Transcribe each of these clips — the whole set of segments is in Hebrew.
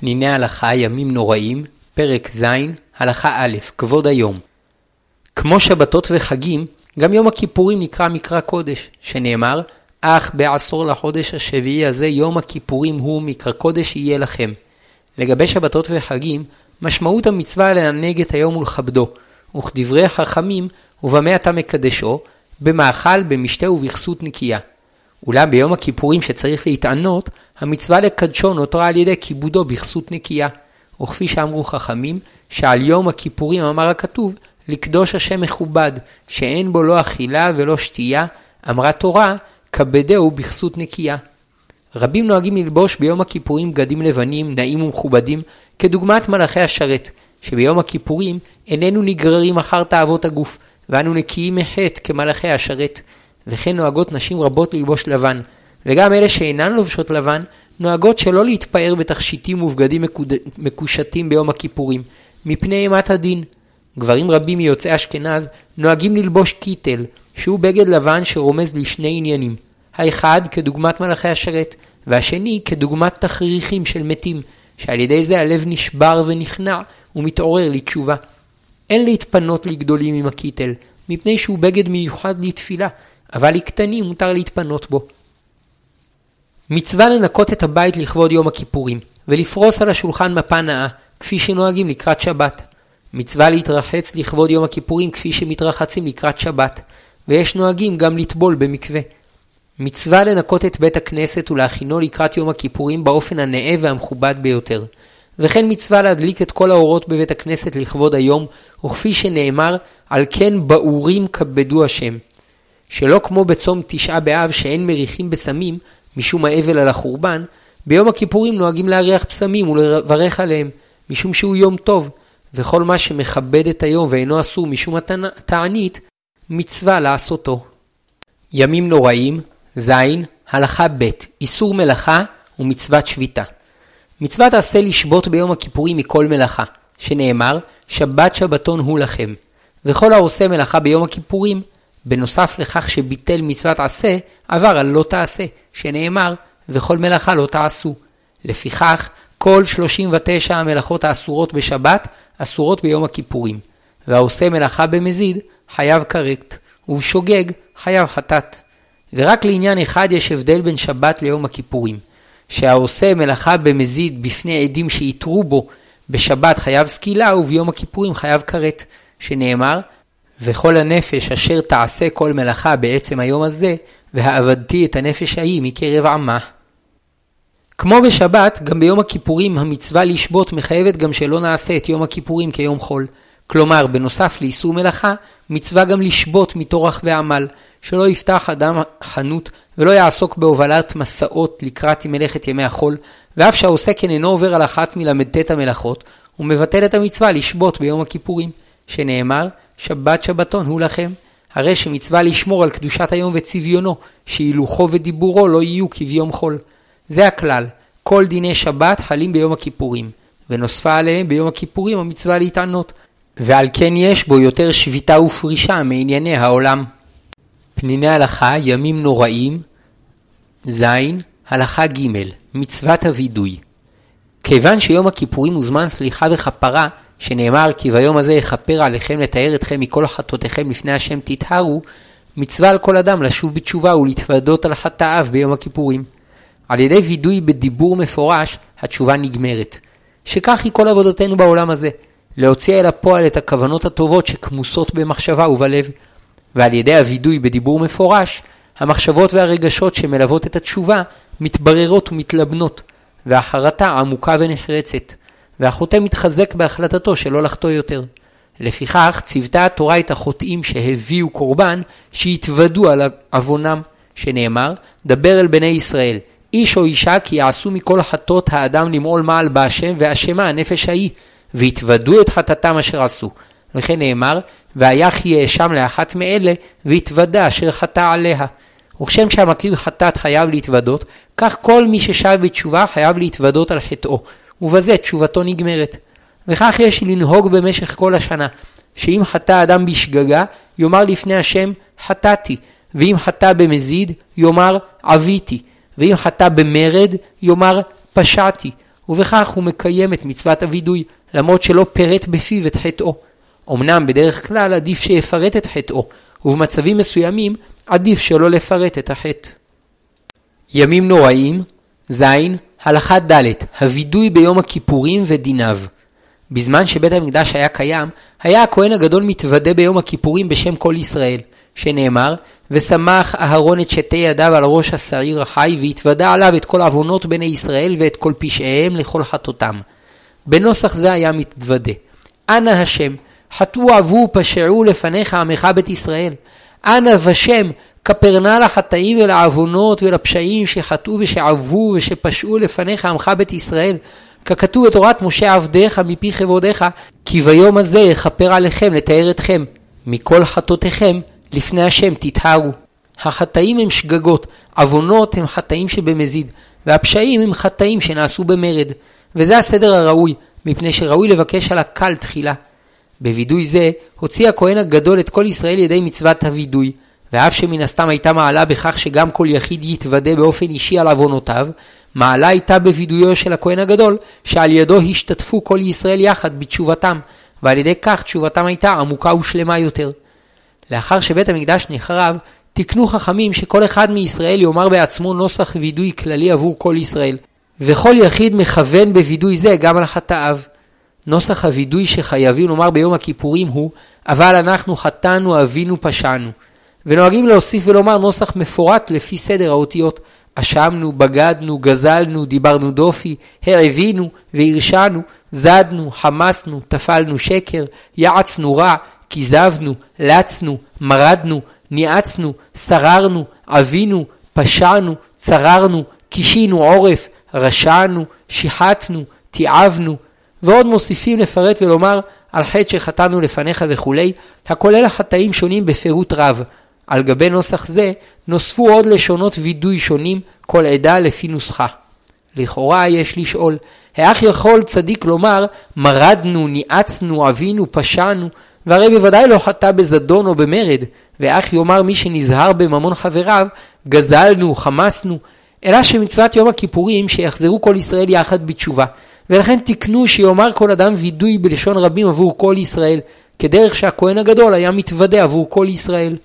פניני הלכה ימים נוראים, פרק ז', הלכה א', כבוד היום. כמו שבתות וחגים, גם יום הכיפורים נקרא מקרא קודש, שנאמר, אך בעשור לחודש השביעי הזה יום הכיפורים הוא מקרא קודש יהיה לכם. לגבי שבתות וחגים, משמעות המצווה לענג את היום ולכבדו, וכדברי חכמים, ובמה אתה מקדשו, במאכל, במשתה ובכסות נקייה. אולם ביום הכיפורים שצריך להתענות, המצווה לקדשו נותרה על ידי כיבודו בכסות נקייה. וכפי שאמרו חכמים, שעל יום הכיפורים אמר הכתוב, לקדוש השם מכובד, שאין בו לא אכילה ולא שתייה, אמרה תורה, כבדהו בכסות נקייה. רבים נוהגים ללבוש ביום הכיפורים בגדים לבנים, נעים ומכובדים, כדוגמת מלאכי השרת, שביום הכיפורים איננו נגררים אחר תאוות הגוף, ואנו נקיים מחטא כמלאכי השרת. וכן נוהגות נשים רבות ללבוש לבן, וגם אלה שאינן לובשות לבן, נוהגות שלא להתפאר בתכשיטים ובגדים מקוד... מקושטים ביום הכיפורים, מפני אימת הדין. גברים רבים מיוצאי אשכנז נוהגים ללבוש קיטל, שהוא בגד לבן שרומז לשני עניינים. האחד כדוגמת מלאכי השרת, והשני כדוגמת תכריכים של מתים, שעל ידי זה הלב נשבר ונכנע ומתעורר לתשובה. אין להתפנות לגדולים עם הקיטל, מפני שהוא בגד מיוחד לתפילה, אבל לקטנים מותר להתפנות בו. מצווה לנקות את הבית לכבוד יום הכיפורים, ולפרוס על השולחן מפה נאה, כפי שנוהגים לקראת שבת. מצווה להתרחץ לכבוד יום הכיפורים כפי שמתרחצים לקראת שבת, ויש נוהגים גם לטבול במקווה. מצווה לנקות את בית הכנסת ולהכינו לקראת יום הכיפורים באופן הנאה והמכובד ביותר. וכן מצווה להדליק את כל האורות בבית הכנסת לכבוד היום, וכפי שנאמר, על כן באורים כבדו השם. שלא כמו בצום תשעה באב שאין מריחים בסמים, משום האבל על החורבן, ביום הכיפורים נוהגים להריח פסמים ולברך עליהם, משום שהוא יום טוב, וכל מה שמכבד את היום ואינו אסור משום התענית, מצווה לעשותו. ימים נוראים, ז. הלכה ב' איסור מלאכה ומצוות שביתה. מצוות עשה לשבות ביום הכיפורים מכל מלאכה, שנאמר, שבת שבתון הוא לכם. וכל העושה מלאכה ביום הכיפורים, בנוסף לכך שביטל מצוות עשה, עבר על לא תעשה, שנאמר, וכל מלאכה לא תעשו. לפיכך, כל 39 המלאכות האסורות בשבת, אסורות ביום הכיפורים. והעושה מלאכה במזיד, חייב כרת, ובשוגג, חייב חטאת. ורק לעניין אחד יש הבדל בין שבת ליום הכיפורים. שהעושה מלאכה במזיד בפני עדים שיתרו בו בשבת חייב סקילה וביום הכיפורים חייב כרת, שנאמר, וכל הנפש אשר תעשה כל מלאכה בעצם היום הזה, והעבדתי את הנפש ההיא מקרב עמה. כמו בשבת, גם ביום הכיפורים המצווה לשבות מחייבת גם שלא נעשה את יום הכיפורים כיום חול. כלומר, בנוסף לאיסור מלאכה, מצווה גם לשבות מטורח ועמל, שלא יפתח אדם חנות ולא יעסוק בהובלת מסעות לקראת מלאכת ימי החול, ואף שהעושה כן אינו עובר על אחת מל"ט המלאכות, הוא מבטל את המצווה לשבות ביום הכיפורים, שנאמר, שבת שבתון הוא לכם. הרי שמצווה לשמור על קדושת היום וצביונו, שהילוכו ודיבורו לא יהיו כביום חול. זה הכלל, כל דיני שבת חלים ביום הכיפורים, ונוספה עליהם ביום הכיפורים המצווה להתענות, ועל כן יש בו יותר שביתה ופרישה מענייני העולם. פניני הלכה, ימים נוראים, ז. הלכה ג' מצוות הווידוי. כיוון שיום הכיפורים הוא זמן סליחה וכפרה, שנאמר כי ביום הזה יכפר עליכם לתאר אתכם מכל חטאותיכם לפני השם תטהרו, מצווה על כל אדם לשוב בתשובה ולהתוודות על חטאיו ביום הכיפורים. על ידי וידוי בדיבור מפורש, התשובה נגמרת. שכך היא כל עבודתנו בעולם הזה, להוציא אל הפועל את הכוונות הטובות שכמוסות במחשבה ובלב. ועל ידי הווידוי בדיבור מפורש, המחשבות והרגשות שמלוות את התשובה מתבררות ומתלבנות, והחרטה עמוקה ונחרצת. והחוטא מתחזק בהחלטתו שלא לחטוא יותר. לפיכך ציוותה התורה את החוטאים שהביאו קורבן, שיתוודו על עוונם, שנאמר, דבר אל בני ישראל, איש או אישה כי יעשו מכל חטאות האדם למעול מעל בהשם, ואשמה הנפש ההיא, והתוודו את חטאתם אשר עשו. וכן נאמר, ויח יאשם לאחת מאלה, והתוודה אשר חטא עליה. וכשם שהמכיר חטאת חייב להתוודות, כך כל מי ששב בתשובה חייב להתוודות על חטאו. ובזה תשובתו נגמרת. וכך יש לנהוג במשך כל השנה, שאם חטא אדם בשגגה, יאמר לפני השם חטאתי, ואם חטא במזיד, יאמר עוויתי, ואם חטא במרד, יאמר פשעתי, ובכך הוא מקיים את מצוות הווידוי, למרות שלא פירט בפיו את חטאו. אמנם בדרך כלל עדיף שיפרט את חטאו, ובמצבים מסוימים עדיף שלא לפרט את החטא. ימים נוראים, ז. הלכה ד' הווידוי ביום הכיפורים ודיניו. בזמן שבית המקדש היה קיים, היה הכהן הגדול מתוודה ביום הכיפורים בשם כל ישראל, שנאמר, ושמח אהרון את שתי ידיו על ראש השעיר החי, והתוודה עליו את כל עוונות בני ישראל ואת כל פשעיהם לכל חטאותם. בנוסח זה היה מתוודה. אנא השם, חטאו עבו פשעו לפניך עמך בית ישראל. אנא ושם, כפר נא לחטאים ולעוונות ולפשעים שחטאו ושעבו ושפשעו לפניך עמך בית ישראל. ככתוב בתורת משה עבדיך מפי כבודיך, כי ביום הזה יכפר עליכם לתאר אתכם. מכל חטאותיכם לפני השם תטהרו. החטאים הם שגגות, עוונות הם חטאים שבמזיד, והפשעים הם חטאים שנעשו במרד. וזה הסדר הראוי, מפני שראוי לבקש על הקל תחילה. בווידוי זה הוציא הכהן הגדול את כל ישראל ידי מצוות הווידוי, ואף שמן הסתם הייתה מעלה בכך שגם כל יחיד יתוודה באופן אישי על עוונותיו, מעלה הייתה בווידויו של הכהן הגדול, שעל ידו השתתפו כל ישראל יחד בתשובתם, ועל ידי כך תשובתם הייתה עמוקה ושלמה יותר. לאחר שבית המקדש נחרב, תיקנו חכמים שכל אחד מישראל יאמר בעצמו נוסח וידוי כללי עבור כל ישראל, וכל יחיד מכוון בווידוי זה גם על חטאיו. נוסח הווידוי שחייבים לומר ביום הכיפורים הוא, אבל אנחנו חטאנו, אבינו, פשענו. ונוהגים להוסיף ולומר נוסח מפורט לפי סדר האותיות. אשמנו, בגדנו, גזלנו, דיברנו דופי, העבינו והרשענו, זדנו, חמסנו, טפלנו שקר, יעצנו רע, כיזבנו, לצנו, מרדנו, ניאצנו, שררנו, עבינו, פשענו, צררנו, קישינו עורף, רשענו, שיחטנו, תיעבנו, ועוד מוסיפים לפרט ולומר על חטא שחטאנו לפניך וכולי, הכולל החטאים שונים בפירוט רב. על גבי נוסח זה נוספו עוד לשונות וידוי שונים, כל עדה לפי נוסחה. לכאורה יש לשאול, האח יכול צדיק לומר, מרדנו, ניאצנו, אבינו, פשענו, והרי בוודאי לא חטא בזדון או במרד, ואח יאמר מי שנזהר בממון חבריו, גזלנו, חמסנו, אלא שמצוות יום הכיפורים שיחזרו כל ישראל יחד בתשובה, ולכן תקנו שיאמר כל אדם וידוי בלשון רבים עבור כל ישראל, כדרך שהכהן הגדול היה מתוודה עבור כל ישראל.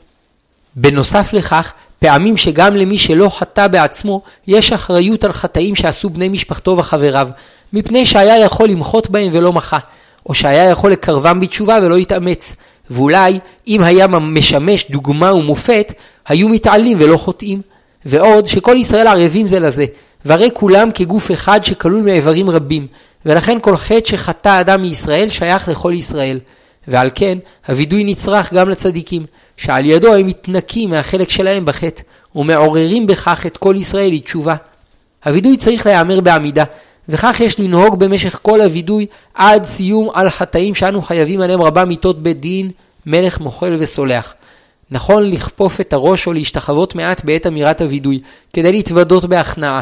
בנוסף לכך, פעמים שגם למי שלא חטא בעצמו, יש אחריות על חטאים שעשו בני משפחתו וחבריו, מפני שהיה יכול למחות בהם ולא מחה, או שהיה יכול לקרבם בתשובה ולא יתאמץ, ואולי אם היה משמש דוגמה ומופת, היו מתעלים ולא חוטאים. ועוד שכל ישראל ערבים זה לזה, והרי כולם כגוף אחד שכלול מאיברים רבים, ולכן כל חטא שחטא אדם מישראל שייך לכל ישראל. ועל כן, הווידוי נצרך גם לצדיקים, שעל ידו הם מתנקים מהחלק שלהם בחטא, ומעוררים בכך את כל ישראל לתשובה. הווידוי צריך להיאמר בעמידה, וכך יש לנהוג במשך כל הווידוי עד סיום על חטאים שאנו חייבים עליהם רבה מיתות בית דין, מלך מוחל וסולח. נכון לכפוף את הראש או להשתחוות מעט בעת אמירת הווידוי, כדי להתוודות בהכנעה.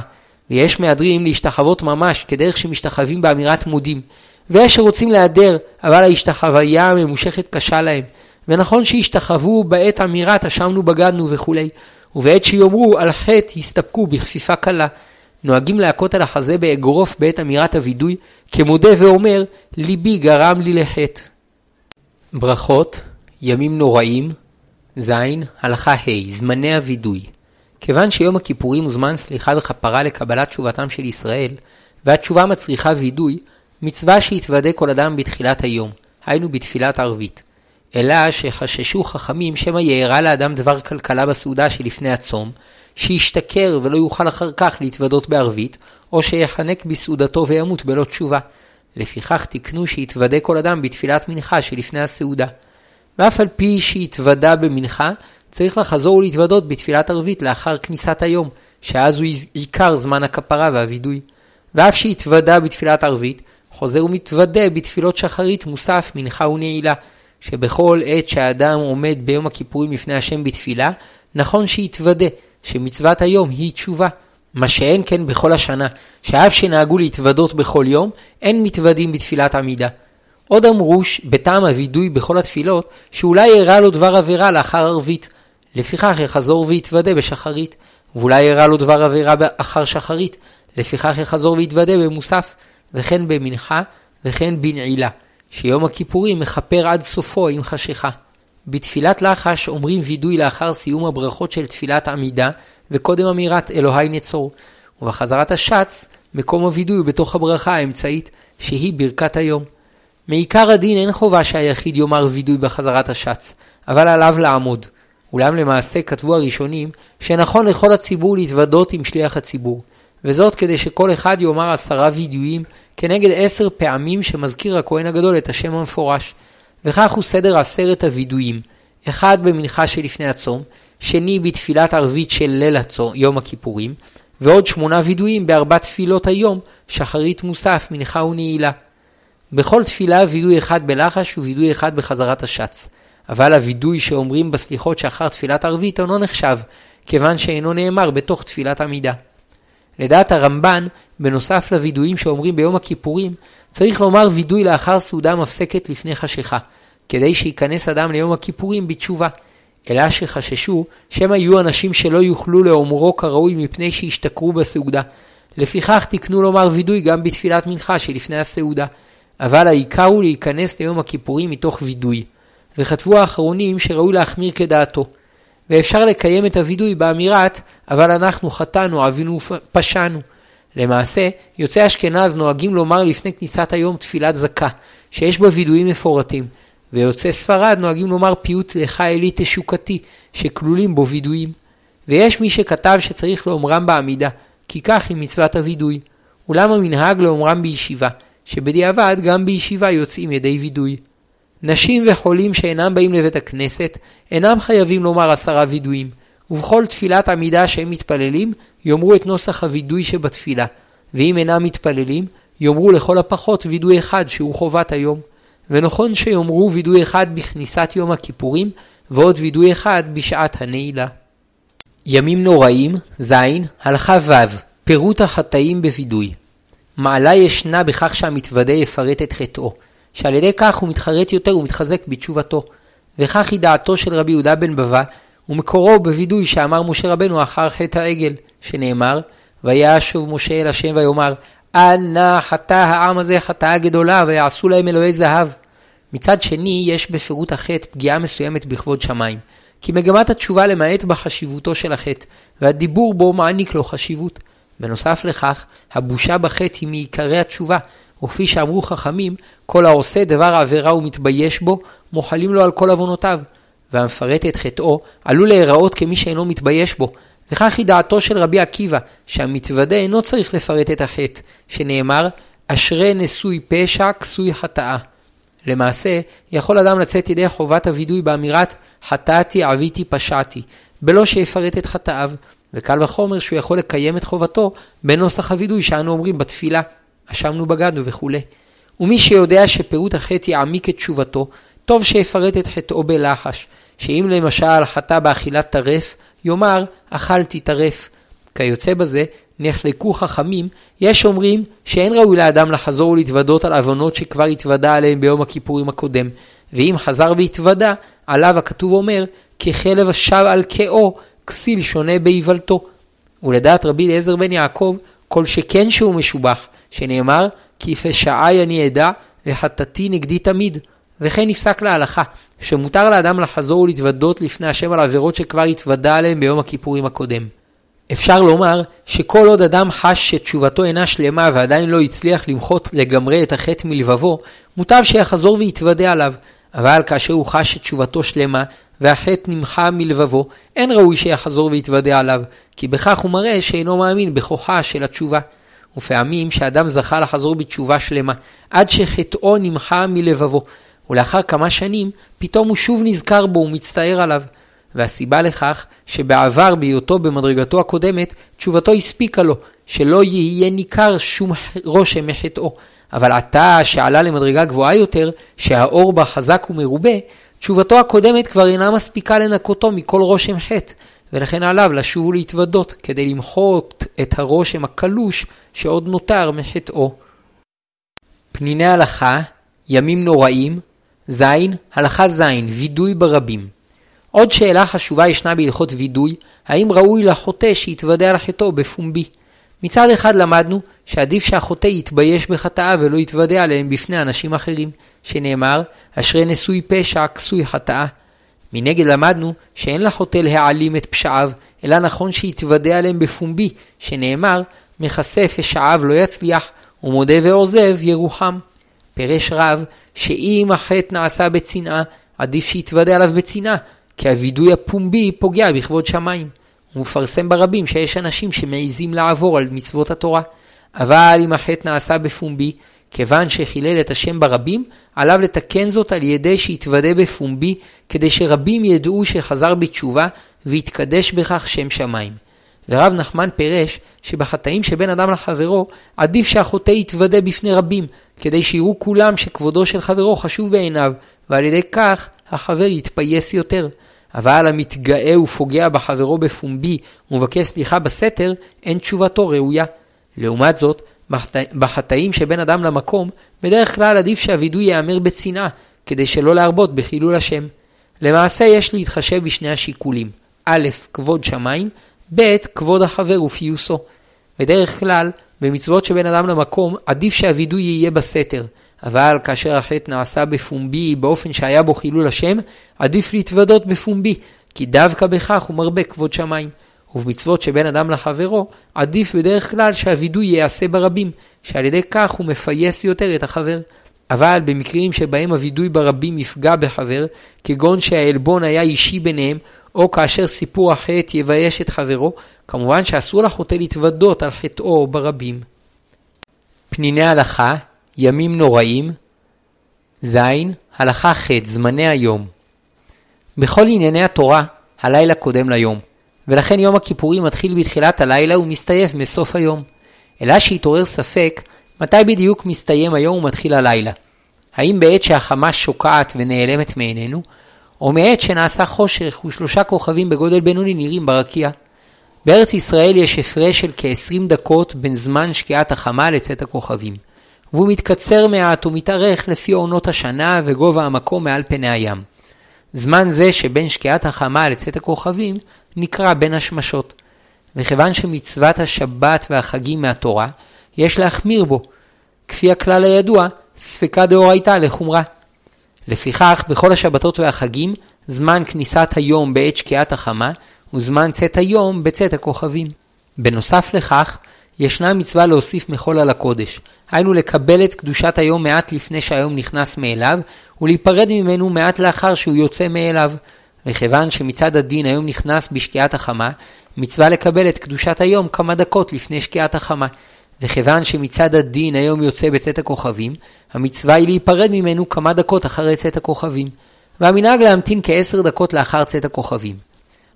ויש מהדרים להשתחוות ממש, כדרך שמשתחווים באמירת מודים. ויש שרוצים להיעדר, אבל ההשתחוויה הממושכת קשה להם. ונכון שישתחוו בעת אמירת אשמנו בגדנו וכולי, ובעת שיאמרו על חטא יסתפקו בכפיפה קלה. נוהגים להכות על החזה באגרוף בעת אמירת הווידוי, כמודה ואומר, ליבי גרם לי לחטא. ברכות, ימים נוראים, ז. הלכה ה' זמני הווידוי. כיוון שיום הכיפורים הוא זמן סליחה וכפרה לקבלת תשובתם של ישראל, והתשובה מצריכה וידוי, מצווה שיתוודה כל אדם בתחילת היום, היינו בתפילת ערבית. אלא שחששו חכמים שמא יארע לאדם דבר כלכלה בסעודה שלפני הצום, שישתכר ולא יוכל אחר כך להתוודות בערבית, או שיחנק בסעודתו וימות בלא תשובה. לפיכך תקנו שיתוודה כל אדם בתפילת מנחה שלפני הסעודה. ואף על פי שהתוודה במנחה, צריך לחזור ולהתוודות בתפילת ערבית לאחר כניסת היום, שאז הוא עיקר זמן הכפרה והווידוי. ואף שהתוודה בתפילת ערבית, חוזר ומתוודה בתפילות שחרית, מוסף, מנחה ונעילה, שבכל עת שהאדם עומד ביום הכיפורים לפני השם בתפילה, נכון שיתוודה שמצוות היום היא תשובה. מה שאין כן בכל השנה, שאף שנהגו להתוודות בכל יום, אין מתוודים בתפילת עמידה. עוד אמרו בטעם הווידוי בכל התפילות, שאולי אירע לו דבר עבירה לאחר ערבית. לפיכך יחזור ויתוודה בשחרית, ואולי אירע לו דבר עבירה אחר שחרית, לפיכך יחזור ויתוודה במוסף. וכן במנחה, וכן בנעילה, שיום הכיפורים מכפר עד סופו עם חשיכה. בתפילת לחש אומרים וידוי לאחר סיום הברכות של תפילת עמידה, וקודם אמירת אלוהי נצור. ובחזרת השץ, מקום הווידוי הוא בתוך הברכה האמצעית, שהיא ברכת היום. מעיקר הדין אין חובה שהיחיד יאמר וידוי בחזרת השץ, אבל עליו לעמוד. אולם למעשה כתבו הראשונים שנכון לכל הציבור להתוודות עם שליח הציבור, וזאת כדי שכל אחד יאמר עשרה וידויים כנגד עשר פעמים שמזכיר הכהן הגדול את השם המפורש. וכך הוא סדר עשרת הווידויים, אחד במנחה שלפני הצום, שני בתפילת ערבית של ליל הצום, יום הכיפורים, ועוד שמונה וידויים בארבע תפילות היום, שחרית מוסף, מנחה ונעילה. בכל תפילה וידוי אחד בלחש ווידוי אחד בחזרת השץ. אבל הווידוי שאומרים בסליחות שאחר תפילת ערבית אינו נחשב, כיוון שאינו נאמר בתוך תפילת עמידה. לדעת הרמב"ן, בנוסף לווידויים שאומרים ביום הכיפורים, צריך לומר וידוי לאחר סעודה מפסקת לפני חשיכה, כדי שייכנס אדם ליום הכיפורים בתשובה. אלא שחששו שמא יהיו אנשים שלא יוכלו לאומרו כראוי מפני שישתכרו בסעודה. לפיכך תקנו לומר וידוי גם בתפילת מנחה שלפני הסעודה. אבל העיקר הוא להיכנס ליום הכיפורים מתוך וידוי. וכתבו האחרונים שראוי להחמיר כדעתו. ואפשר לקיים את הווידוי באמירת, אבל אנחנו חטאנו, אבינו פשענו. למעשה, יוצאי אשכנז נוהגים לומר לפני כניסת היום תפילת זכה, שיש בה וידויים מפורטים, ויוצאי ספרד נוהגים לומר פיוט לך אלי תשוקתי, שכלולים בו וידויים. ויש מי שכתב שצריך לאומרם בעמידה, כי כך היא מצוות הווידוי. אולם המנהג לאומרם בישיבה, שבדיעבד גם בישיבה יוצאים ידי וידוי. נשים וחולים שאינם באים לבית הכנסת, אינם חייבים לומר עשרה וידויים, ובכל תפילת עמידה שהם מתפללים, יאמרו את נוסח הווידוי שבתפילה, ואם אינם מתפללים, יאמרו לכל הפחות וידוי אחד שהוא חובת היום. ונכון שיאמרו וידוי אחד בכניסת יום הכיפורים, ועוד וידוי אחד בשעת הנעילה. ימים נוראים, ז. הלכה ו' פירוט החטאים בווידוי. מעלה ישנה בכך שהמתוודה יפרט את חטאו, שעל ידי כך הוא מתחרט יותר ומתחזק בתשובתו. וכך היא דעתו של רבי יהודה בן בבא, ומקורו בווידוי שאמר משה רבנו אחר חטא העגל, שנאמר, וישוב משה אל השם ויאמר, אנא חטא העם הזה חטאה גדולה, ויעשו להם אלוהי זהב. מצד שני, יש בפירוט החטא פגיעה מסוימת בכבוד שמיים, כי מגמת התשובה למעט בחשיבותו של החטא, והדיבור בו מעניק לו חשיבות. בנוסף לכך, הבושה בחטא היא מעיקרי התשובה, וכפי שאמרו חכמים, כל העושה דבר עבירה ומתבייש בו, מוחלים לו על כל עוונותיו. והמפרט את חטאו, עלול להיראות כמי שאינו מתבייש בו. וכך היא דעתו של רבי עקיבא, שהמתוודה אינו צריך לפרט את החטא, שנאמר, אשרי נשוי פשע, כסוי חטאה. למעשה, יכול אדם לצאת ידי חובת הווידוי באמירת חטאתי, עוויתי, פשעתי, בלא שיפרט את חטאיו, וקל וחומר שהוא יכול לקיים את חובתו בנוסח הווידוי שאנו אומרים בתפילה, אשמנו בגדנו וכולי. ומי שיודע שפירוט החטא יעמיק את תשובתו, טוב שיפרט את חטאו בלחש, שאם למשל חטא באכילת טרף, יאמר אכלתי טרף. כיוצא בזה, נחלקו חכמים, יש אומרים שאין ראוי לאדם לחזור ולהתוודות על עוונות שכבר התוודה עליהם ביום הכיפורים הקודם, ואם חזר והתוודה, עליו הכתוב אומר, ככלב השב על קאו, כסיל שונה באיוולתו. ולדעת רבי אליעזר בן יעקב, כל שכן שהוא משובח, שנאמר, כי פשעי אני אדע, וחטאתי נגדי תמיד. וכן נפסק להלכה, שמותר לאדם לחזור ולהתוודות לפני השם על עבירות שכבר התוודה עליהם ביום הכיפורים הקודם. אפשר לומר שכל עוד אדם חש שתשובתו אינה שלמה ועדיין לא הצליח למחות לגמרי את החטא מלבבו, מוטב שיחזור ויתוודה עליו, אבל כאשר הוא חש שתשובתו שלמה והחטא נמחה מלבבו, אין ראוי שיחזור ויתוודה עליו, כי בכך הוא מראה שאינו מאמין בכוחה של התשובה. ופעמים שאדם זכה לחזור בתשובה שלמה, עד שחטאו נמחה מלבבו, ולאחר כמה שנים, פתאום הוא שוב נזכר בו ומצטער עליו. והסיבה לכך, שבעבר בהיותו במדרגתו הקודמת, תשובתו הספיקה לו, שלא יהיה ניכר שום רושם מחטאו. אבל עתה שעלה למדרגה גבוהה יותר, שהאור בה חזק ומרובה, תשובתו הקודמת כבר אינה מספיקה לנקותו מכל רושם חטא, ולכן עליו לשוב ולהתוודות, כדי למחות את הרושם הקלוש שעוד נותר מחטאו. פניני הלכה, ימים נוראים, ז. הלכה ז. וידוי ברבים. עוד שאלה חשובה ישנה בהלכות וידוי, האם ראוי לחוטא שיתוודה על חטאו בפומבי. מצד אחד למדנו שעדיף שהחוטא יתבייש בחטאה ולא יתוודה עליהם בפני אנשים אחרים, שנאמר, אשרי נשוי פשע, כסוי חטאה. מנגד למדנו שאין לחוטא להעלים את פשעיו, אלא נכון שיתוודה עליהם בפומבי, שנאמר, מכסה פשעיו לא יצליח, ומודה ועוזב ירוחם. פירש רב, שאם החטא נעשה בצנעה, עדיף שיתוודה עליו בצנעה, כי הווידוי הפומבי פוגע בכבוד שמיים. הוא מפרסם ברבים שיש אנשים שמעיזים לעבור על מצוות התורה. אבל אם החטא נעשה בפומבי, כיוון שחילל את השם ברבים, עליו לתקן זאת על ידי שיתוודה בפומבי, כדי שרבים ידעו שחזר בתשובה, ויתקדש בכך שם שמיים. ורב נחמן פירש שבחטאים שבין אדם לחברו, עדיף שהחוטא יתוודה בפני רבים, כדי שיראו כולם שכבודו של חברו חשוב בעיניו, ועל ידי כך החבר יתפייס יותר. אבל המתגאה ופוגע בחברו בפומבי ומבקש סליחה בסתר, אין תשובתו ראויה. לעומת זאת, בחטאים שבין אדם למקום, בדרך כלל עדיף שהווידוי ייאמר בצנעה, כדי שלא להרבות בחילול השם. למעשה יש להתחשב בשני השיקולים א', כבוד שמיים, ב', כבוד החבר ופיוסו. בדרך כלל, במצוות שבין אדם למקום, עדיף שהווידוי יהיה בסתר, אבל כאשר החטא נעשה בפומבי באופן שהיה בו חילול השם, עדיף להתוודות בפומבי, כי דווקא בכך הוא מרבה כבוד שמיים. ובמצוות שבין אדם לחברו, עדיף בדרך כלל שהווידוי ייעשה ברבים, שעל ידי כך הוא מפייס יותר את החבר. אבל במקרים שבהם הווידוי ברבים יפגע בחבר, כגון שהעלבון היה אישי ביניהם, או כאשר סיפור החטא יבייש את חברו, כמובן שאסור לחוטא להתוודות על חטאו ברבים. פניני הלכה, ימים נוראים, ז. הלכה ח' זמני היום. בכל ענייני התורה, הלילה קודם ליום. ולכן יום הכיפורים מתחיל בתחילת הלילה ומסתיים מסוף היום. אלא שהתעורר ספק מתי בדיוק מסתיים היום ומתחיל הלילה. האם בעת שהחמה שוקעת ונעלמת מעינינו, או מעת שנעשה חושך ושלושה כוכבים בגודל בינוני נראים ברקיע. בארץ ישראל יש הפרש של כ-20 דקות בין זמן שקיעת החמה לצאת הכוכבים, והוא מתקצר מעט ומתארך לפי עונות השנה וגובה המקום מעל פני הים. זמן זה שבין שקיעת החמה לצאת הכוכבים נקרא בין השמשות. וכיוון שמצוות השבת והחגים מהתורה, יש להחמיר בו, כפי הכלל הידוע, ספקה דאורייתא לחומרה. לפיכך, בכל השבתות והחגים, זמן כניסת היום בעת שקיעת החמה, וזמן צאת היום בצאת הכוכבים. בנוסף לכך, ישנה מצווה להוסיף מחול על הקודש, היינו לקבל את קדושת היום מעט לפני שהיום נכנס מאליו, ולהיפרד ממנו מעט לאחר שהוא יוצא מאליו. וכיוון שמצד הדין היום נכנס בשקיעת החמה, מצווה לקבל את קדושת היום כמה דקות לפני שקיעת החמה. וכיוון שמצד הדין היום יוצא בצאת הכוכבים, המצווה היא להיפרד ממנו כמה דקות אחרי צאת הכוכבים. והמנהג להמתין כעשר דקות לאחר צאת הכוכבים.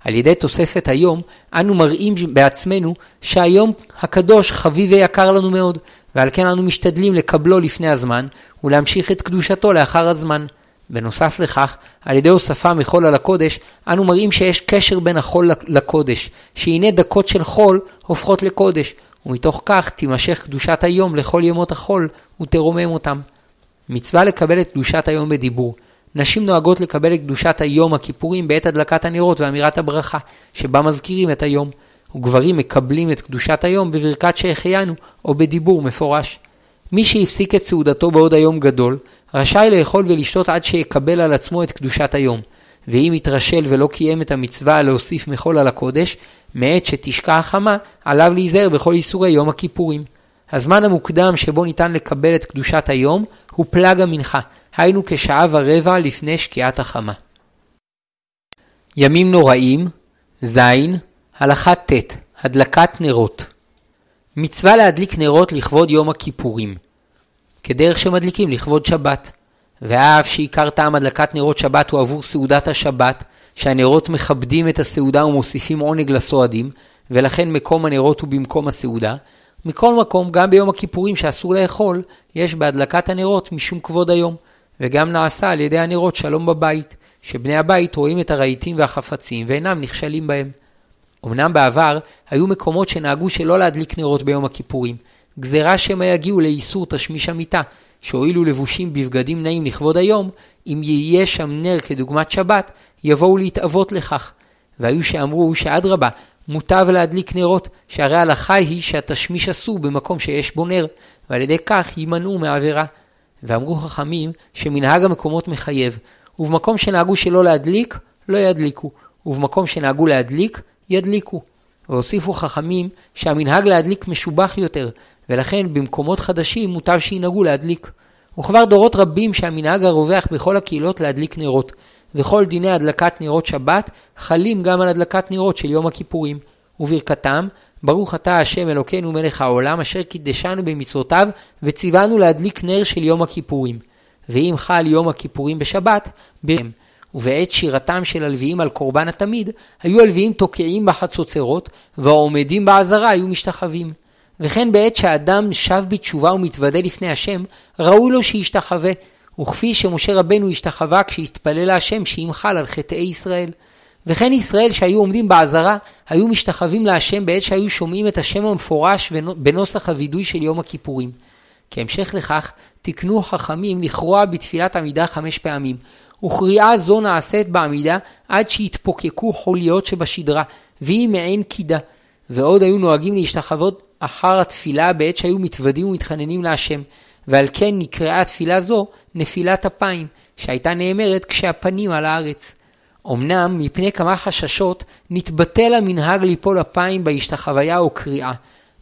על ידי תוספת היום, אנו מראים בעצמנו שהיום הקדוש חביב ויקר לנו מאוד, ועל כן אנו משתדלים לקבלו לפני הזמן, ולהמשיך את קדושתו לאחר הזמן. בנוסף לכך, על ידי הוספה מחול על הקודש, אנו מראים שיש קשר בין החול לקודש, שהנה דקות של חול הופכות לקודש, ומתוך כך תימשך קדושת היום לכל ימות החול, ותרומם אותם. מצווה לקבל את קדושת היום בדיבור. נשים נוהגות לקבל את קדושת היום הכיפורים בעת הדלקת הנרות ואמירת הברכה, שבה מזכירים את היום. וגברים מקבלים את קדושת היום בברכת שהחיינו, או בדיבור מפורש. מי שהפסיק את סעודתו בעוד היום גדול, רשאי לאכול ולשתות עד שיקבל על עצמו את קדושת היום. ואם יתרשל ולא קיים את המצווה להוסיף מחול על הקודש, מעת שתשקע החמה, עליו להיזהר בכל איסורי יום הכיפורים. הזמן המוקדם שבו ניתן לקבל את קדושת היום הוא פלג המנחה, היינו כשעה ורבע לפני שקיעת החמה. ימים נוראים, ז. הלכה ט' הדלקת נרות מצווה להדליק נרות לכבוד יום הכיפורים, כדרך שמדליקים לכבוד שבת. ואף שעיקר טעם הדלקת נרות שבת הוא עבור סעודת השבת, שהנרות מכבדים את הסעודה ומוסיפים עונג לסועדים, ולכן מקום הנרות הוא במקום הסעודה, מכל מקום, גם ביום הכיפורים שאסור לאכול, יש בהדלקת הנרות משום כבוד היום, וגם נעשה על ידי הנרות שלום בבית, שבני הבית רואים את הרהיטים והחפצים ואינם נכשלים בהם. אמנם בעבר היו מקומות שנהגו שלא להדליק נרות ביום הכיפורים, גזירה שמא יגיעו לאיסור תשמיש המיטה, שהואילו לבושים בבגדים נעים לכבוד היום, אם יהיה שם נר כדוגמת שבת, יבואו להתאבות לכך. והיו שאמרו שאדרבה, מוטב להדליק נרות, שהרי ההלכה היא שהתשמיש אסור במקום שיש בו נר, ועל ידי כך יימנעו מעבירה. ואמרו חכמים שמנהג המקומות מחייב, ובמקום שנהגו שלא להדליק, לא ידליקו, ובמקום שנהגו להדליק, ידליקו. והוסיפו חכמים שהמנהג להדליק משובח יותר, ולכן במקומות חדשים מוטב שינהגו להדליק. וכבר דורות רבים שהמנהג הרווח בכל הקהילות להדליק נרות, וכל דיני הדלקת נרות שבת חלים גם על הדלקת נרות של יום הכיפורים. וברכתם, ברוך אתה השם אלוקינו מלך העולם אשר קידשנו במצוותיו וציוונו להדליק נר של יום הכיפורים. ואם חל יום הכיפורים בשבת, ברם. ובעת שירתם של הלוויים על קורבן התמיד, היו הלוויים תוקעים בחצוצרות, והעומדים בעזרה היו משתחווים. וכן בעת שהאדם שב בתשובה ומתוודה לפני השם, ראוי לו שישתחווה, וכפי שמשה רבנו השתחווה כשהתפלל להשם שימחל על חטאי ישראל. וכן ישראל שהיו עומדים בעזרה, היו משתחווים להשם בעת שהיו שומעים את השם המפורש בנוסח הווידוי של יום הכיפורים. כהמשך לכך, תקנו חכמים לכרוע בתפילת עמידה חמש פעמים, וקריאה זו נעשית בעמידה עד שיתפוקקו חוליות שבשדרה, והיא מעין קידה. ועוד היו נוהגים להשתחוות אחר התפילה בעת שהיו מתוודים ומתחננים להשם, ועל כן נקראה תפילה זו נפילת אפיים, שהייתה נאמרת כשהפנים על הארץ. אמנם מפני כמה חששות נתבטל המנהג ליפול אפיים בהשתחוויה או קריאה.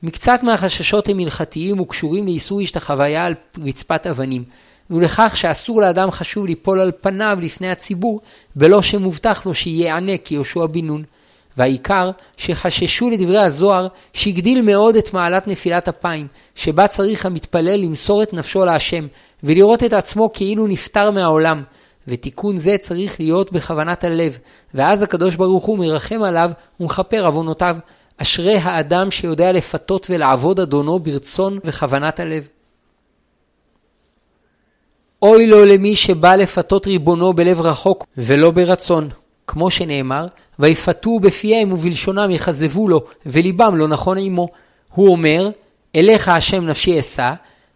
מקצת מהחששות הם הלכתיים וקשורים לאיסור השתחוויה על רצפת אבנים, ולכך שאסור לאדם חשוב ליפול על פניו לפני הציבור, בלא שמובטח לו שיענה כיהושע בן נון. והעיקר שחששו לדברי הזוהר שהגדיל מאוד את מעלת נפילת אפיים, שבה צריך המתפלל למסור את נפשו להשם, ולראות את עצמו כאילו נפטר מהעולם. ותיקון זה צריך להיות בכוונת הלב, ואז הקדוש ברוך הוא מרחם עליו ומכפר עוונותיו. אשרי האדם שיודע לפתות ולעבוד אדונו ברצון וכוונת הלב. אוי לו למי שבא לפתות ריבונו בלב רחוק ולא ברצון, כמו שנאמר, ויפתו בפיהם ובלשונם יכזבו לו, וליבם לא נכון עמו. הוא אומר, אליך השם נפשי אשא,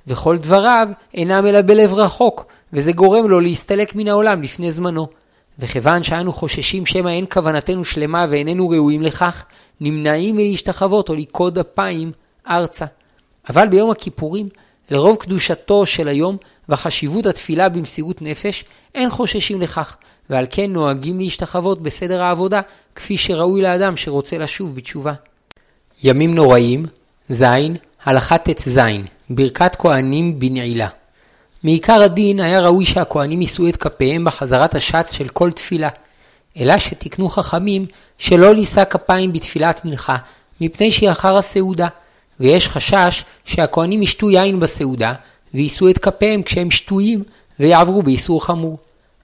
וכל דבריו אינם אלא בלב רחוק, וזה גורם לו להסתלק מן העולם לפני זמנו. וכיוון שאנו חוששים שמא אין כוונתנו שלמה ואיננו ראויים לכך, נמנעים מלהשתחוות או לקוד אפיים ארצה. אבל ביום הכיפורים, לרוב קדושתו של היום וחשיבות התפילה במסירות נפש, אין חוששים לכך, ועל כן נוהגים להשתחוות בסדר העבודה, כפי שראוי לאדם שרוצה לשוב בתשובה. ימים נוראים, ז. הלכה ט"ז, ברכת כהנים בנעילה. מעיקר הדין היה ראוי שהכהנים יישאו את כפיהם בחזרת השץ של כל תפילה, אלא שתיקנו חכמים שלא לישא כפיים בתפילת מנחה, מפני שהיא אחר הסעודה, ויש חשש שהכהנים ישתו יין בסעודה, ויישאו את כפיהם כשהם שטויים, ויעברו באיסור חמור.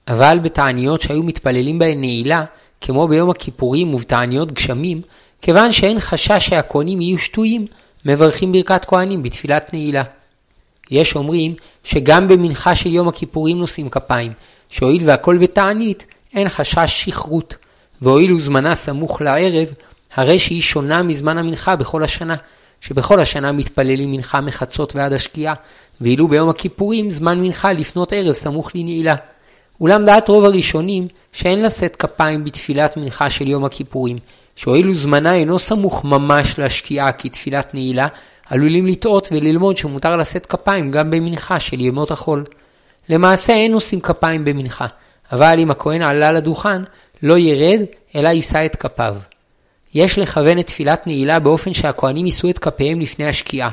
אבל בתעניות שהיו מתפללים בהן נעילה, כמו ביום הכיפורים ובתעניות גשמים, כיוון שאין חשש שהכהנים יהיו שטויים, מברכים ברכת כהנים בתפילת נעילה. יש אומרים שגם במנחה של יום הכיפורים נושאים כפיים, שהואיל והכל בתענית, אין חשש שכרות, והואיל וזמנה סמוך לערב, הרי שהיא שונה מזמן המנחה בכל השנה, שבכל השנה מתפללים מנחה מחצות ועד השקיעה, ואילו ביום הכיפורים זמן מנחה לפנות ערב סמוך לנעילה. אולם דעת רוב הראשונים שאין לשאת כפיים בתפילת מנחה של יום הכיפורים, שהואיל וזמנה אינו סמוך ממש להשקיעה כתפילת נעילה, עלולים לטעות וללמוד שמותר לשאת כפיים גם במנחה של ימות החול. למעשה אין עושים כפיים במנחה, אבל אם הכהן עלה לדוכן, לא ירד, אלא יישא את כפיו. יש לכוון את תפילת נעילה באופן שהכהנים יישאו את כפיהם לפני השקיעה,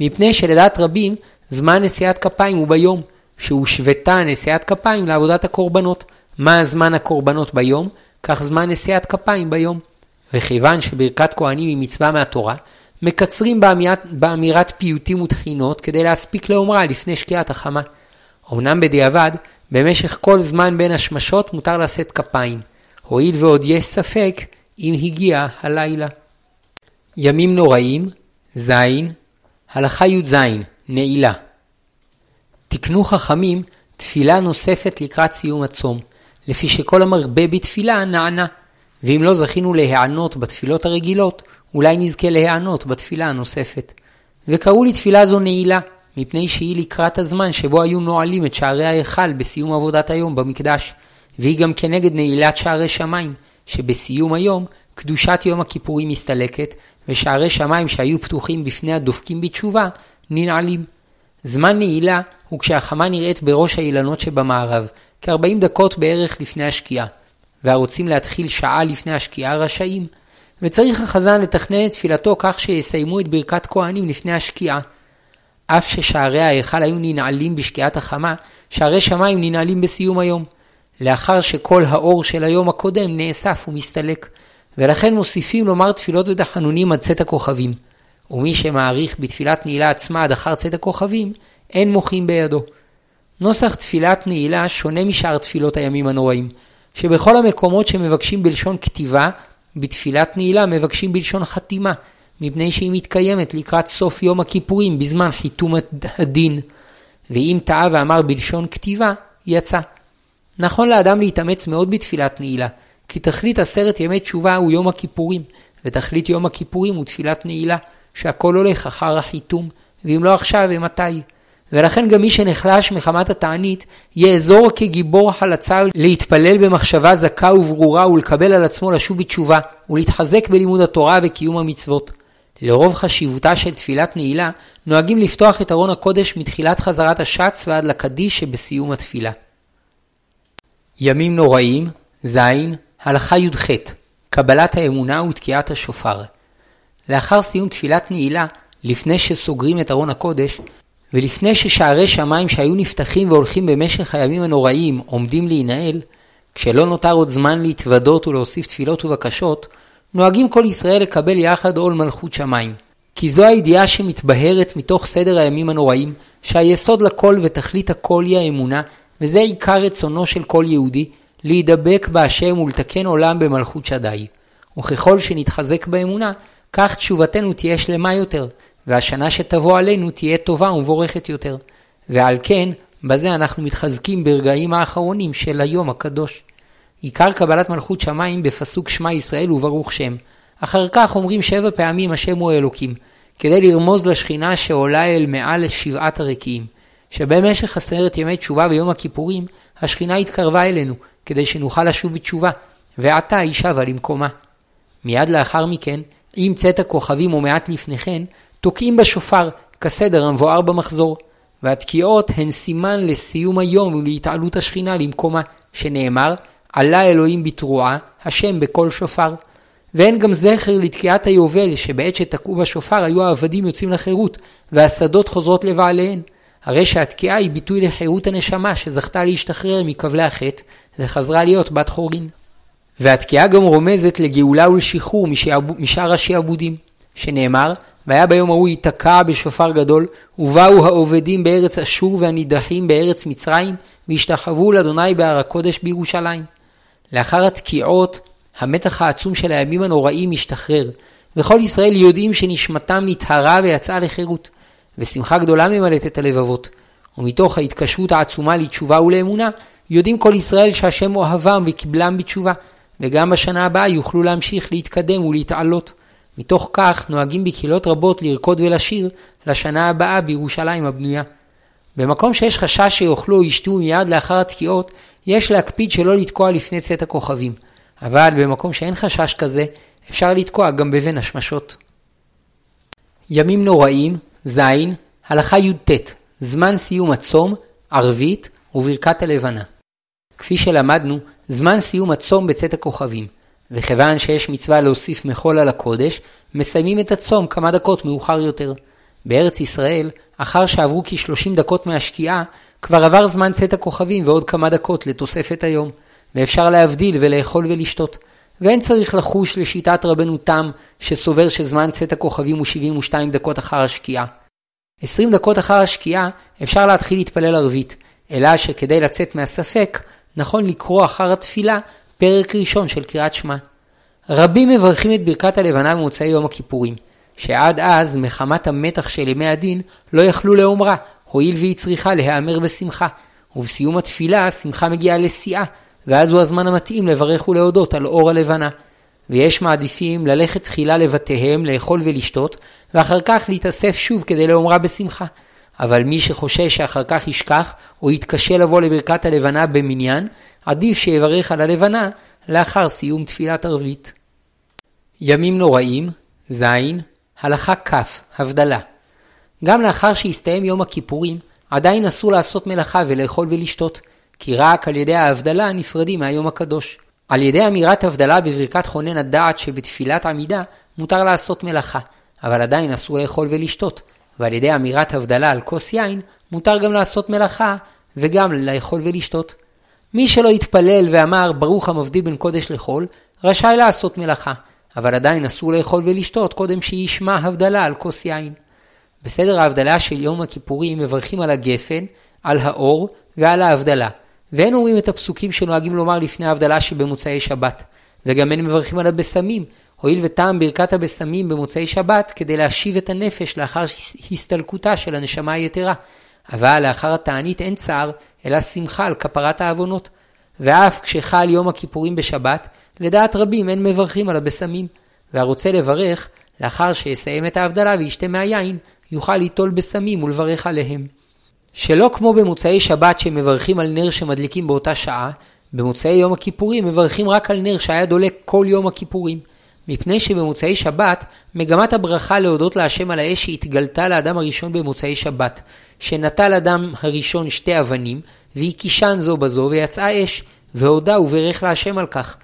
מפני שלדעת רבים, זמן נשיאת כפיים הוא ביום, שהושוותה נשיאת כפיים לעבודת הקורבנות. מה זמן הקורבנות ביום? כך זמן נשיאת כפיים ביום. וכיוון שברכת כהנים היא מצווה מהתורה, מקצרים באמירת, באמירת פיוטים ותחינות כדי להספיק לאומרה לפני שקיעת החמה. אמנם בדיעבד, במשך כל זמן בין השמשות מותר לשאת כפיים, הואיל ועוד יש ספק אם הגיע הלילה. ימים נוראים, ז. הלכה י"ז, נעילה. תקנו חכמים תפילה נוספת לקראת סיום הצום, לפי שכל המרבה בתפילה נענה, ואם לא זכינו להיענות בתפילות הרגילות, אולי נזכה להיענות בתפילה הנוספת. וקראו לתפילה זו נעילה, מפני שהיא לקראת הזמן שבו היו נועלים את שערי ההיכל בסיום עבודת היום במקדש, והיא גם כנגד נעילת שערי שמיים, שבסיום היום קדושת יום הכיפורים מסתלקת, ושערי שמיים שהיו פתוחים בפני הדופקים בתשובה, ננעלים. זמן נעילה הוא כשהחמה נראית בראש האילנות שבמערב, כ-40 דקות בערך לפני השקיעה, והרוצים להתחיל שעה לפני השקיעה רשאים, וצריך החזן לתכנן את תפילתו כך שיסיימו את ברכת כהנים לפני השקיעה. אף ששערי ההיכל היו ננעלים בשקיעת החמה, שערי שמיים ננעלים בסיום היום, לאחר שכל האור של היום הקודם נאסף ומסתלק, ולכן מוסיפים לומר תפילות ודחנונים עד צאת הכוכבים. ומי שמעריך בתפילת נעילה עצמה עד אחר צאת הכוכבים, אין מוחים בידו. נוסח תפילת נעילה שונה משאר תפילות הימים הנוראים, שבכל המקומות שמבקשים בלשון כתיבה, בתפילת נעילה מבקשים בלשון חתימה, מפני שהיא מתקיימת לקראת סוף יום הכיפורים בזמן חיתום הדין. ואם טעה ואמר בלשון כתיבה, יצא. נכון לאדם להתאמץ מאוד בתפילת נעילה, כי תכלית עשרת ימי תשובה הוא יום הכיפורים, ותכלית יום הכיפורים הוא תפילת נעילה, שהכל הולך אחר החיתום, ואם לא עכשיו, ומתי? ולכן גם מי שנחלש מחמת התענית, יאזור כגיבור חלצה להתפלל במחשבה זכה וברורה ולקבל על עצמו לשוב בתשובה, ולהתחזק בלימוד התורה וקיום המצוות. לרוב חשיבותה של תפילת נעילה, נוהגים לפתוח את ארון הקודש מתחילת חזרת השץ ועד לקדיש שבסיום התפילה. ימים נוראים, ז. הלכה י"ח קבלת האמונה ותקיעת השופר. לאחר סיום תפילת נעילה, לפני שסוגרים את ארון הקודש, ולפני ששערי שמיים שהיו נפתחים והולכים במשך הימים הנוראים עומדים להינעל, כשלא נותר עוד זמן להתוודות ולהוסיף תפילות ובקשות, נוהגים כל ישראל לקבל יחד עול מלכות שמיים. כי זו הידיעה שמתבהרת מתוך סדר הימים הנוראים, שהיסוד לכל ותכלית הכל היא האמונה, וזה עיקר רצונו של כל יהודי, להידבק בהשם ולתקן עולם במלכות שדי. וככל שנתחזק באמונה, כך תשובתנו תהיה שלמה יותר, והשנה שתבוא עלינו תהיה טובה ומבורכת יותר. ועל כן, בזה אנחנו מתחזקים ברגעים האחרונים של היום הקדוש. עיקר קבלת מלכות שמיים בפסוק שמע ישראל וברוך שם. אחר כך אומרים שבע פעמים השם הוא האלוקים, כדי לרמוז לשכינה שעולה אל מעל שבעת הרקיעים. שבמשך עשרת ימי תשובה ויום הכיפורים, השכינה התקרבה אלינו, כדי שנוכל לשוב בתשובה, ועתה היא שבה למקומה. מיד לאחר מכן, עם צאת הכוכבים ומעט לפני כן, תוקעים בשופר, כסדר המבואר במחזור, והתקיעות הן סימן לסיום היום ולהתעלות השכינה למקומה, שנאמר, עלה אלוהים בתרועה, השם בקול שופר. ואין גם זכר לתקיעת היובל, שבעת שתקעו בשופר היו העבדים יוצאים לחירות, והשדות חוזרות לבעליהן. הרי שהתקיעה היא ביטוי לחירות הנשמה שזכתה להשתחרר מכבלי החטא, וחזרה להיות בת חורין. והתקיעה גם רומזת לגאולה ולשחרור משאר השעבודים, שנאמר, והיה ביום ההוא ייתקע בשופר גדול, ובאו העובדים בארץ אשור והנידחים בארץ מצרים, והשתחוו לאדוני בהר הקודש בירושלים. לאחר התקיעות, המתח העצום של הימים הנוראים משתחרר, וכל ישראל יודעים שנשמתם נטהרה ויצאה לחירות, ושמחה גדולה ממלאת את הלבבות. ומתוך ההתקשרות העצומה לתשובה ולאמונה, יודעים כל ישראל שהשם אוהבם וקיבלם בתשובה, וגם בשנה הבאה יוכלו להמשיך להתקדם ולהתעלות. מתוך כך נוהגים בקהילות רבות לרקוד ולשיר לשנה הבאה בירושלים הבנויה. במקום שיש חשש שיאכלו או ישתו מיד לאחר התקיעות, יש להקפיד שלא לתקוע לפני צאת הכוכבים. אבל במקום שאין חשש כזה, אפשר לתקוע גם בבין השמשות. ימים נוראים, ז. הלכה י"ט, זמן סיום הצום, ערבית וברכת הלבנה. כפי שלמדנו, זמן סיום הצום בצאת הכוכבים. וכיוון שיש מצווה להוסיף מחול על הקודש, מסיימים את הצום כמה דקות מאוחר יותר. בארץ ישראל, אחר שעברו כ-30 דקות מהשקיעה, כבר עבר זמן צאת הכוכבים ועוד כמה דקות לתוספת היום, ואפשר להבדיל ולאכול ולשתות. ואין צריך לחוש לשיטת רבנו תם, שסובר שזמן צאת הכוכבים הוא 72 דקות אחר השקיעה. 20 דקות אחר השקיעה אפשר להתחיל להתפלל ערבית, אלא שכדי לצאת מהספק, נכון לקרוא אחר התפילה פרק ראשון של קריאת שמע. רבים מברכים את ברכת הלבנה במוצאי יום הכיפורים, שעד אז, מחמת המתח של ימי הדין, לא יכלו לאומרה, הואיל והיא צריכה להיאמר בשמחה, ובסיום התפילה השמחה מגיעה לשיאה, ואז הוא הזמן המתאים לברך ולהודות על אור הלבנה. ויש מעדיפים ללכת תחילה לבתיהם, לאכול ולשתות, ואחר כך להתאסף שוב כדי לאומרה בשמחה. אבל מי שחושש שאחר כך ישכח, או יתקשה לבוא לברכת הלבנה במניין, עדיף שיברך על הלבנה לאחר סיום תפילת ערבית. ימים נוראים, ז. הלכה כ. הבדלה. גם לאחר שהסתיים יום הכיפורים, עדיין אסור לעשות מלאכה ולאכול ולשתות, כי רק על ידי ההבדלה נפרדים מהיום הקדוש. על ידי אמירת הבדלה בברכת חונן הדעת שבתפילת עמידה, מותר לעשות מלאכה, אבל עדיין אסור לאכול ולשתות, ועל ידי אמירת הבדלה על כוס יין, מותר גם לעשות מלאכה וגם לאכול ולשתות. מי שלא התפלל ואמר ברוך המבדיל בין קודש לחול, רשאי לעשות מלאכה, אבל עדיין אסור לאכול ולשתות קודם שישמע הבדלה על כוס יין. בסדר ההבדלה של יום הכיפורים מברכים על הגפן, על האור ועל ההבדלה, ואין אומרים את הפסוקים שנוהגים לומר לפני ההבדלה שבמוצאי שבת, וגם אין מברכים על הבשמים, הואיל וטעם ברכת הבשמים במוצאי שבת כדי להשיב את הנפש לאחר הסתלקותה של הנשמה היתרה. אבל לאחר התענית אין צער, אלא שמחה על כפרת העוונות. ואף כשחל יום הכיפורים בשבת, לדעת רבים אין מברכים על הבשמים. והרוצה לברך, לאחר שיסיים את ההבדלה וישתה מהיין, יוכל ליטול בשמים ולברך עליהם. שלא כמו במוצאי שבת שמברכים על נר שמדליקים באותה שעה, במוצאי יום הכיפורים מברכים רק על נר שהיה דולק כל יום הכיפורים. מפני שבמוצאי שבת, מגמת הברכה להודות להשם על האש שהתגלתה לאדם הראשון במוצאי שבת, שנטל אדם הראשון שתי אבנים, והקישן זו בזו, ויצאה אש, והודה וברך להשם על כך.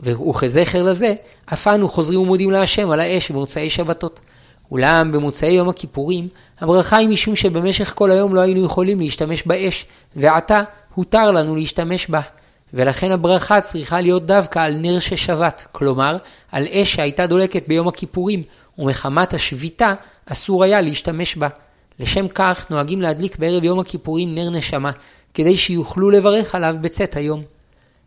וכזכר לזה, אף אנו חוזרים ומודים להשם על האש במוצאי שבתות. אולם במוצאי יום הכיפורים, הברכה היא משום שבמשך כל היום לא היינו יכולים להשתמש באש, ועתה הותר לנו להשתמש בה. ולכן הברכה צריכה להיות דווקא על נר ששבת, כלומר, על אש שהייתה דולקת ביום הכיפורים, ומחמת השביתה אסור היה להשתמש בה. לשם כך נוהגים להדליק בערב יום הכיפורים נר נשמה, כדי שיוכלו לברך עליו בצאת היום.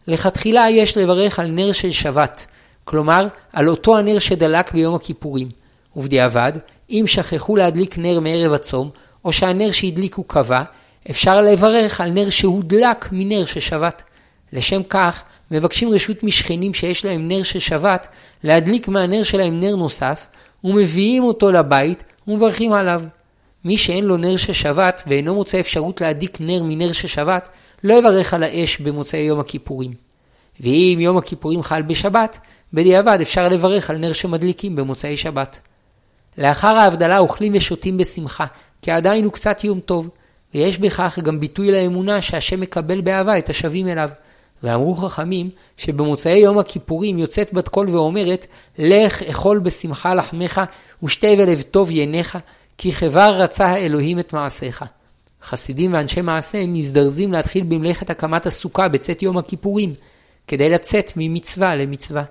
לכתחילה יש לברך על נר של שבת, כלומר, על אותו הנר שדלק ביום הכיפורים. ובדיעבד, אם שכחו להדליק נר מערב הצום, או שהנר שהדליקו קבע, אפשר לברך על נר שהודלק מנר ששבת. לשם כך, מבקשים רשות משכנים שיש להם נר של שבת, להדליק מהנר שלהם נר נוסף, ומביאים אותו לבית ומברכים עליו. מי שאין לו נר של שבת ואינו מוצא אפשרות להדליק נר מנר של שבת, לא יברך על האש במוצאי יום הכיפורים. ואם יום הכיפורים חל בשבת, בדיעבד אפשר לברך על נר שמדליקים במוצאי שבת. לאחר ההבדלה אוכלים ושותים בשמחה, כי עדיין הוא קצת יום טוב, ויש בכך גם ביטוי לאמונה שהשם מקבל באהבה את השבים אליו. ואמרו חכמים שבמוצאי יום הכיפורים יוצאת בת קול ואומרת לך אכול בשמחה לחמך ושתה ולב טוב ינך כי כבר רצה האלוהים את מעשיך. חסידים ואנשי מעשה מזדרזים להתחיל במלאכת הקמת הסוכה בצאת יום הכיפורים כדי לצאת ממצווה למצווה.